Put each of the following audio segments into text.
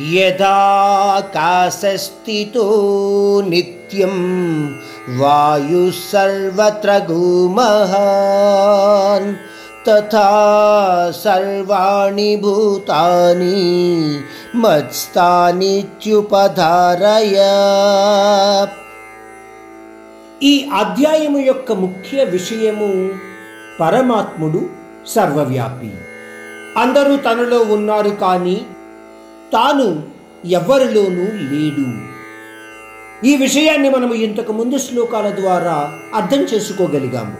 యథాకాశస్థితో నిత్యం వాయు సర్వత్ర గుమహాన్ తథా సర్వాణి భూతాని మత్స్థానిత్యుపధారయ ఈ అధ్యాయము యొక్క ముఖ్య విషయము పరమాత్ముడు సర్వవ్యాపి. అందరూ తనలో ఉన్నారు కానీ తాను ఎవరిలోనూ లేడు. ఈ విషయాన్ని మనము ఇంతకు ముందు శ్లోకాల ద్వారా అర్థం చేసుకోగలిగాము.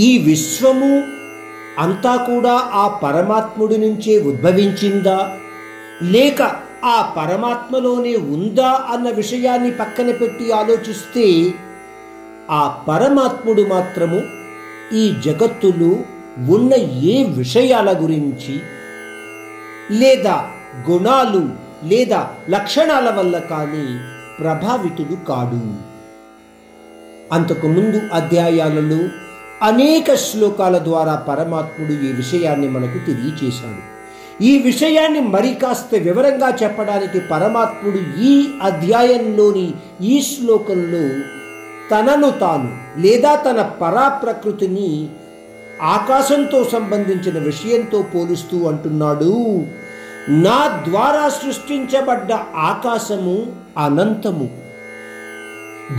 ఈ విశ్వము అంతా కూడా ఆ పరమాత్ముడి నుంచే ఉద్భవించిందా? లేక ఆ పరమాత్మలోనే ఉందా అన్న విషయాన్ని పక్కన పెట్టి ఆలోచిస్తే ఆ పరమాత్ముడు మాత్రము ఈ జగత్తులో ఉన్న ఏ విషయాల గురించి లేదా గుణాలు లేదా లక్షణాల వల్ల కానీ ప్రభావితుడు కాడు. అంతకుముందు అధ్యాయాలలో అనేక శ్లోకాల ద్వారా పరమాత్ముడు ఈ విషయాన్ని మనకు తెలియచేశాడు. ఈ విషయాన్ని మరి కాస్త వివరంగా చెప్పడానికి పరమాత్ముడు ఈ అధ్యాయంలోని ఈ శ్లోకంలో తనను తాను లేదా తన పరాప్రకృతిని ఆకాశంతో సంబంధించిన విషయంతో పోలుస్తూ అంటున్నాడు. నా ద్వారా సృష్టించబడ్డ ఆకాశము అనంతము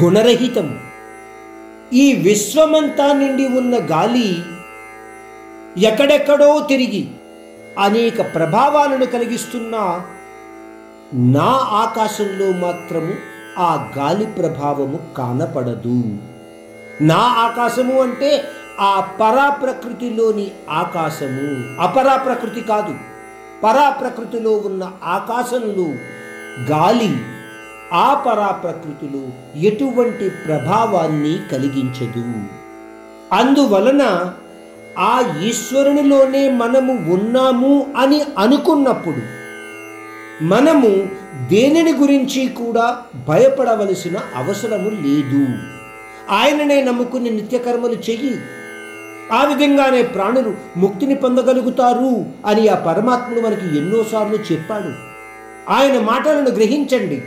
గుణరహితము. ఈ విశ్వమంతా నిండి ఉన్న గాలి ఎక్కడెక్కడో తిరిగి అనేక ప్రభావాలను కలిగిస్తున్న నా ఆకాశంలో మాత్రము ఆ గాలి ప్రభావము కానపడదు. నా ఆకాశము అంటే ఆ పరాప్రకృతిలోని ఆకాశము. అపరాప్రకృతి కాదు. పరాప్రకృతిలో ఉన్న ఆకాశంలో గాలి. ఆ పరాప్రకృతిలో ఎటువంటి ప్రభావాన్ని కలిగించదు. అందువలన ఆ ఈశ్వరునిలోనే మనము ఉన్నాము అని అనుకున్నప్పుడు మనము దేనిని గురించి కూడా భయపడవలసిన అవసరము లేదు. ఆయననే నమ్ముకుని నిత్యకర్మలు చెయ్యి. ఆ విధంగానే ప్రాణులు ముక్తిని పొందగలుగుతారు అని ఆ పరమాత్ముడు మనకి ఎన్నోసార్లు చెప్పాడు. ఆయన మాటలను గ్రహించండి.